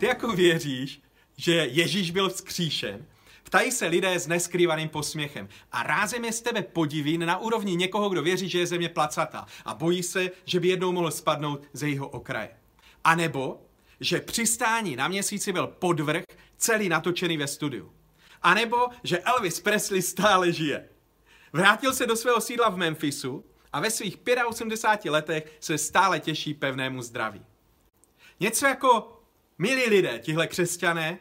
Ty jako věříš, že Ježíš byl vzkříšen, Ptají se lidé s neskrývaným posměchem a rázem je z tebe podiví na úrovni někoho, kdo věří, že je země placatá a bojí se, že by jednou mohl spadnout ze jeho okraje. A nebo, že přistání na měsíci byl podvrh celý natočený ve studiu. A nebo, že Elvis Presley stále žije. Vrátil se do svého sídla v Memphisu a ve svých 85 letech se stále těší pevnému zdraví. Něco jako milí lidé, tihle křesťané,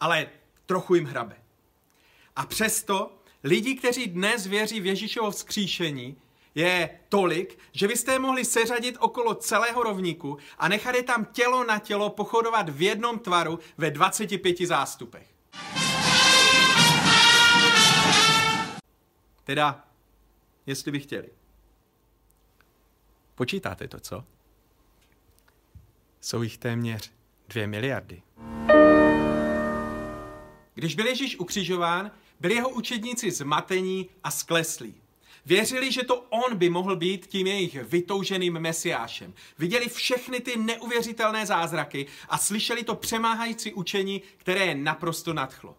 ale trochu jim hrabe. A přesto lidi, kteří dnes věří v Ježíšovo vzkříšení, je tolik, že byste je mohli seřadit okolo celého rovníku a nechat je tam tělo na tělo pochodovat v jednom tvaru ve 25 zástupech. Teda, jestli by chtěli. Počítáte to, co? Jsou jich téměř dvě miliardy. Když byl Ježíš ukřižován, byli jeho učedníci zmatení a skleslí. Věřili, že to on by mohl být tím jejich vytouženým mesiášem. Viděli všechny ty neuvěřitelné zázraky a slyšeli to přemáhající učení, které je naprosto nadchlo.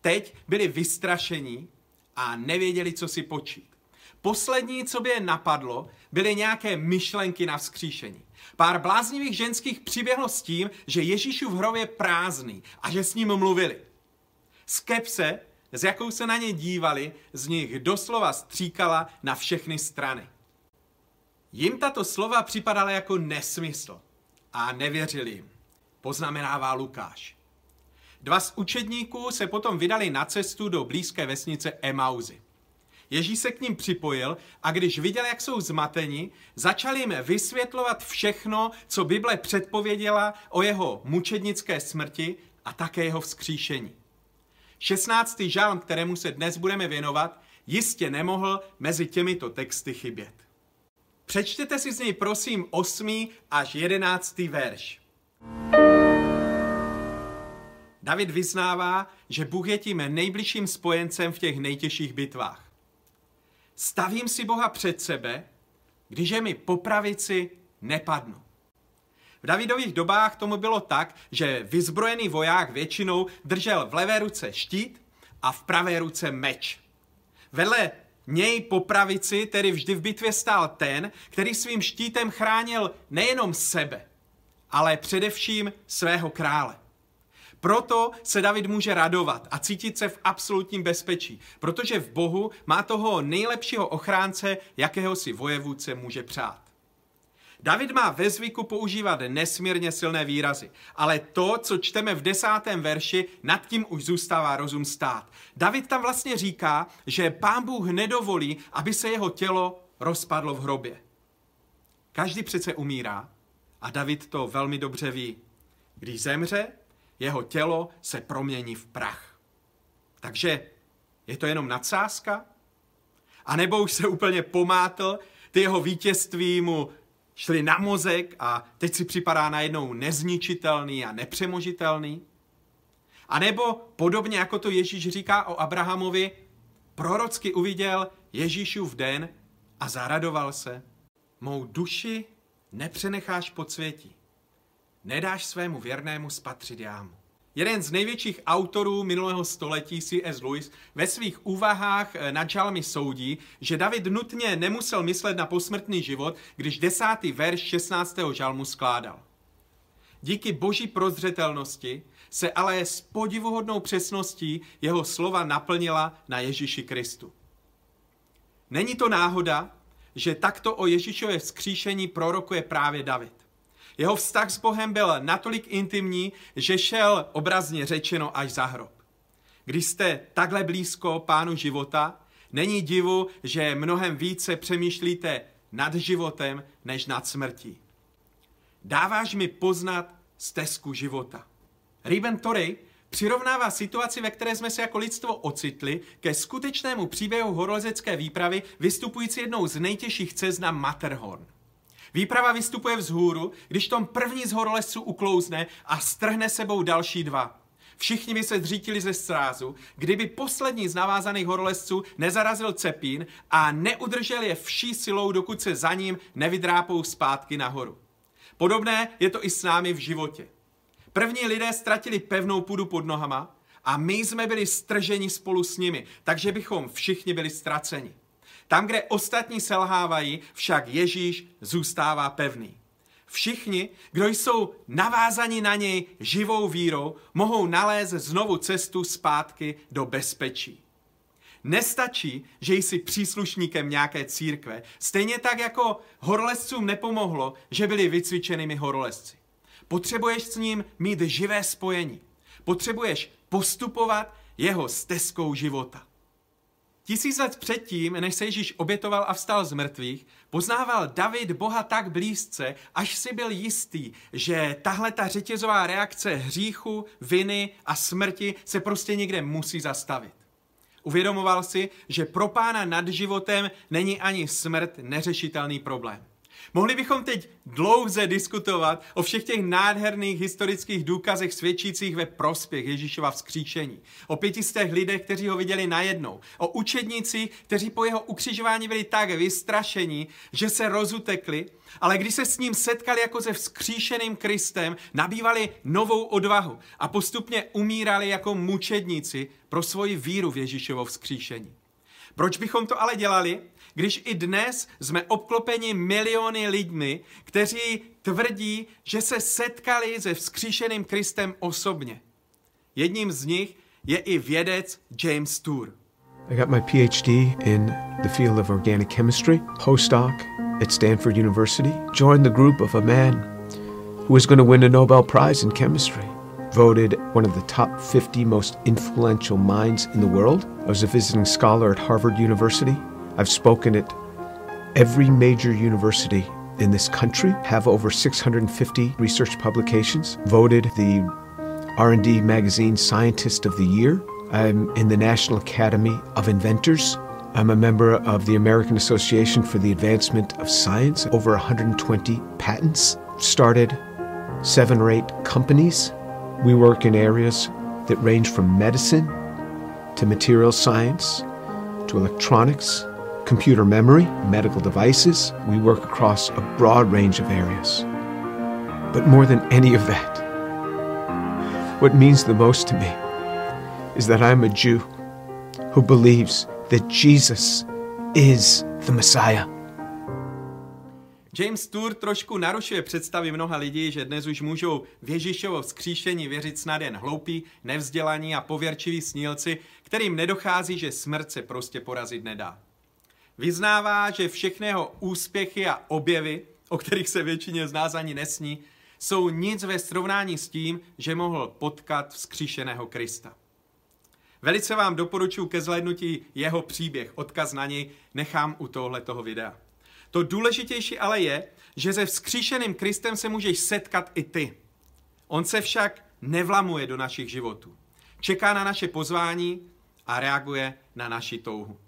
Teď byli vystrašení a nevěděli, co si počít. Poslední, co by je napadlo, byly nějaké myšlenky na vzkříšení. Pár bláznivých ženských přiběhlo s tím, že Ježíšův hrov je prázdný a že s ním mluvili. Skepse s jakou se na ně dívali, z nich doslova stříkala na všechny strany. Jim tato slova připadala jako nesmysl a nevěřili jim, poznamenává Lukáš. Dva z učedníků se potom vydali na cestu do blízké vesnice Emauzy. Ježíš se k ním připojil a když viděl, jak jsou zmateni, začal jim vysvětlovat všechno, co Bible předpověděla o jeho mučednické smrti a také jeho vzkříšení. 16. žálm, kterému se dnes budeme věnovat, jistě nemohl mezi těmito texty chybět. Přečtěte si z něj prosím 8. až 11. verš. David vyznává, že Bůh je tím nejbližším spojencem v těch nejtěžších bitvách. Stavím si Boha před sebe, když je mi po pravici nepadnu. V Davidových dobách tomu bylo tak, že vyzbrojený voják většinou držel v levé ruce štít a v pravé ruce meč. Vedle něj po pravici tedy vždy v bitvě stál ten, který svým štítem chránil nejenom sebe, ale především svého krále. Proto se David může radovat a cítit se v absolutním bezpečí, protože v Bohu má toho nejlepšího ochránce, jakého si vojevůdce může přát. David má ve zvyku používat nesmírně silné výrazy, ale to, co čteme v desátém verši, nad tím už zůstává rozum stát. David tam vlastně říká, že pán Bůh nedovolí, aby se jeho tělo rozpadlo v hrobě. Každý přece umírá a David to velmi dobře ví. Když zemře, jeho tělo se promění v prach. Takže je to jenom nadsázka? A nebo už se úplně pomátl, ty jeho vítězství mu šli na mozek a teď si připadá najednou nezničitelný a nepřemožitelný? A nebo podobně jako to Ježíš říká o Abrahamovi, prorocky uviděl Ježíšův den a zaradoval se. Mou duši nepřenecháš pod světí. Nedáš svému věrnému spatřit jámu. Jeden z největších autorů minulého století C.S. Lewis ve svých úvahách eh, na žalmy soudí, že David nutně nemusel myslet na posmrtný život, když desátý verš 16. žalmu skládal. Díky boží prozřetelnosti se ale s podivuhodnou přesností jeho slova naplnila na Ježíši Kristu. Není to náhoda, že takto o Ježíšově vzkříšení prorokuje právě David. Jeho vztah s Bohem byl natolik intimní, že šel obrazně řečeno až za hrob. Když jste takhle blízko pánu života, není divu, že mnohem více přemýšlíte nad životem než nad smrtí. Dáváš mi poznat stezku života. Riben Torrey přirovnává situaci, ve které jsme se jako lidstvo ocitli, ke skutečnému příběhu horolezecké výpravy vystupující jednou z nejtěžších cest na Matterhorn. Výprava vystupuje vzhůru, když tom první z horolezců uklouzne a strhne sebou další dva. Všichni by se zřítili ze strázu, kdyby poslední z navázaných horolezců nezarazil cepín a neudržel je vší silou, dokud se za ním nevydrápou zpátky nahoru. Podobné je to i s námi v životě. První lidé ztratili pevnou půdu pod nohama a my jsme byli strženi spolu s nimi, takže bychom všichni byli ztraceni. Tam, kde ostatní selhávají, však Ježíš zůstává pevný. Všichni, kdo jsou navázaní na něj živou vírou, mohou nalézt znovu cestu zpátky do bezpečí. Nestačí, že jsi příslušníkem nějaké církve, stejně tak jako horolezcům nepomohlo, že byli vycvičenými horolezci. Potřebuješ s ním mít živé spojení. Potřebuješ postupovat jeho stezkou života. Tisíc let předtím, než se Ježíš obětoval a vstal z mrtvých, poznával David Boha tak blízce, až si byl jistý, že tahle ta řetězová reakce hříchu, viny a smrti se prostě někde musí zastavit. Uvědomoval si, že pro pána nad životem není ani smrt neřešitelný problém. Mohli bychom teď dlouze diskutovat o všech těch nádherných historických důkazech svědčících ve prospěch Ježíšova vzkříšení. O pětistech lidech, kteří ho viděli najednou. O učednících, kteří po jeho ukřižování byli tak vystrašení, že se rozutekli, ale když se s ním setkali jako se vzkříšeným Kristem, nabývali novou odvahu a postupně umírali jako mučedníci pro svoji víru v Ježíšovo vzkříšení. Proč bychom to ale dělali? když i dnes jsme obklopeni miliony lidmi, kteří tvrdí, že se setkali se vzkříšeným Kristem osobně. Jedním z nich je i vědec James Tour. I got my PhD in the field of organic chemistry, postdoc at Stanford University. Joined the group of a man who was going to win a Nobel Prize in chemistry. Voted one of the top 50 most influential minds in the world. I was a visiting scholar at Harvard University. I've spoken at every major university in this country, have over 650 research publications, voted the R&D magazine Scientist of the Year. I'm in the National Academy of Inventors. I'm a member of the American Association for the Advancement of Science, over 120 patents, started seven or eight companies. We work in areas that range from medicine to material science to electronics computer memory, medical devices. We work across a broad range of areas. But more than any of that, what means the most to me is that I'm a Jew who believes that Jesus is the Messiah. James Tour trošku narušuje představy mnoha lidí, že dnes už můžou v Ježíšovo vzkříšení věřit snad jen hloupí, nevzdělaní a pověrčiví snílci, kterým nedochází, že smrt se prostě porazit nedá. Vyznává, že všechny jeho úspěchy a objevy, o kterých se většině z nás ani nesní, jsou nic ve srovnání s tím, že mohl potkat vzkříšeného Krista. Velice vám doporučuji ke zhlédnutí jeho příběh, odkaz na něj nechám u tohletoho videa. To důležitější ale je, že se vzkříšeným Kristem se můžeš setkat i ty. On se však nevlamuje do našich životů. Čeká na naše pozvání a reaguje na naši touhu.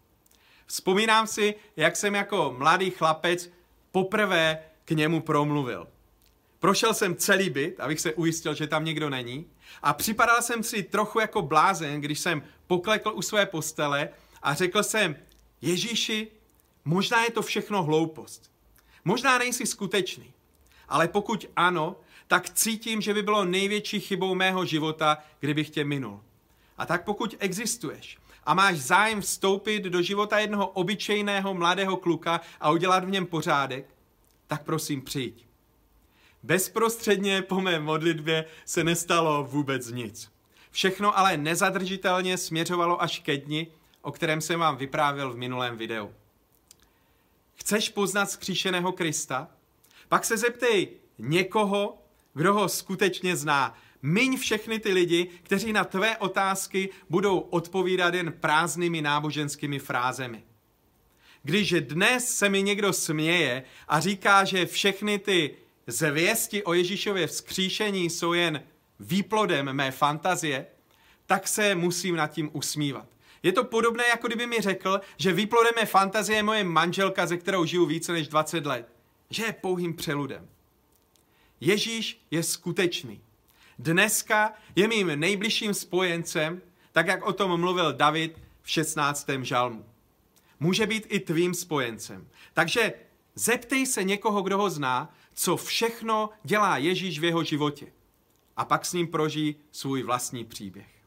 Vzpomínám si, jak jsem jako mladý chlapec poprvé k němu promluvil. Prošel jsem celý byt, abych se ujistil, že tam někdo není. A připadal jsem si trochu jako blázen, když jsem poklekl u své postele a řekl jsem, Ježíši, možná je to všechno hloupost. Možná nejsi skutečný. Ale pokud ano, tak cítím, že by bylo největší chybou mého života, kdybych tě minul. A tak pokud existuješ a máš zájem vstoupit do života jednoho obyčejného mladého kluka a udělat v něm pořádek, tak prosím přijď. Bezprostředně po mé modlitbě se nestalo vůbec nic. Všechno ale nezadržitelně směřovalo až ke dni, o kterém jsem vám vyprávěl v minulém videu. Chceš poznat skříšeného Krista? Pak se zeptej někoho, kdo ho skutečně zná. Miň všechny ty lidi, kteří na tvé otázky budou odpovídat jen prázdnými náboženskými frázemi. Když dnes se mi někdo směje a říká, že všechny ty zvěsti o Ježíšově vzkříšení jsou jen výplodem mé fantazie, tak se musím nad tím usmívat. Je to podobné, jako kdyby mi řekl, že výplodem mé fantazie je moje manželka, ze kterou žiju více než 20 let. Že je pouhým přeludem. Ježíš je skutečný. Dneska je mým nejbližším spojencem, tak jak o tom mluvil David v 16. žalmu. Může být i tvým spojencem. Takže zeptej se někoho, kdo ho zná, co všechno dělá Ježíš v jeho životě. a pak s ním prožijí svůj vlastní příběh.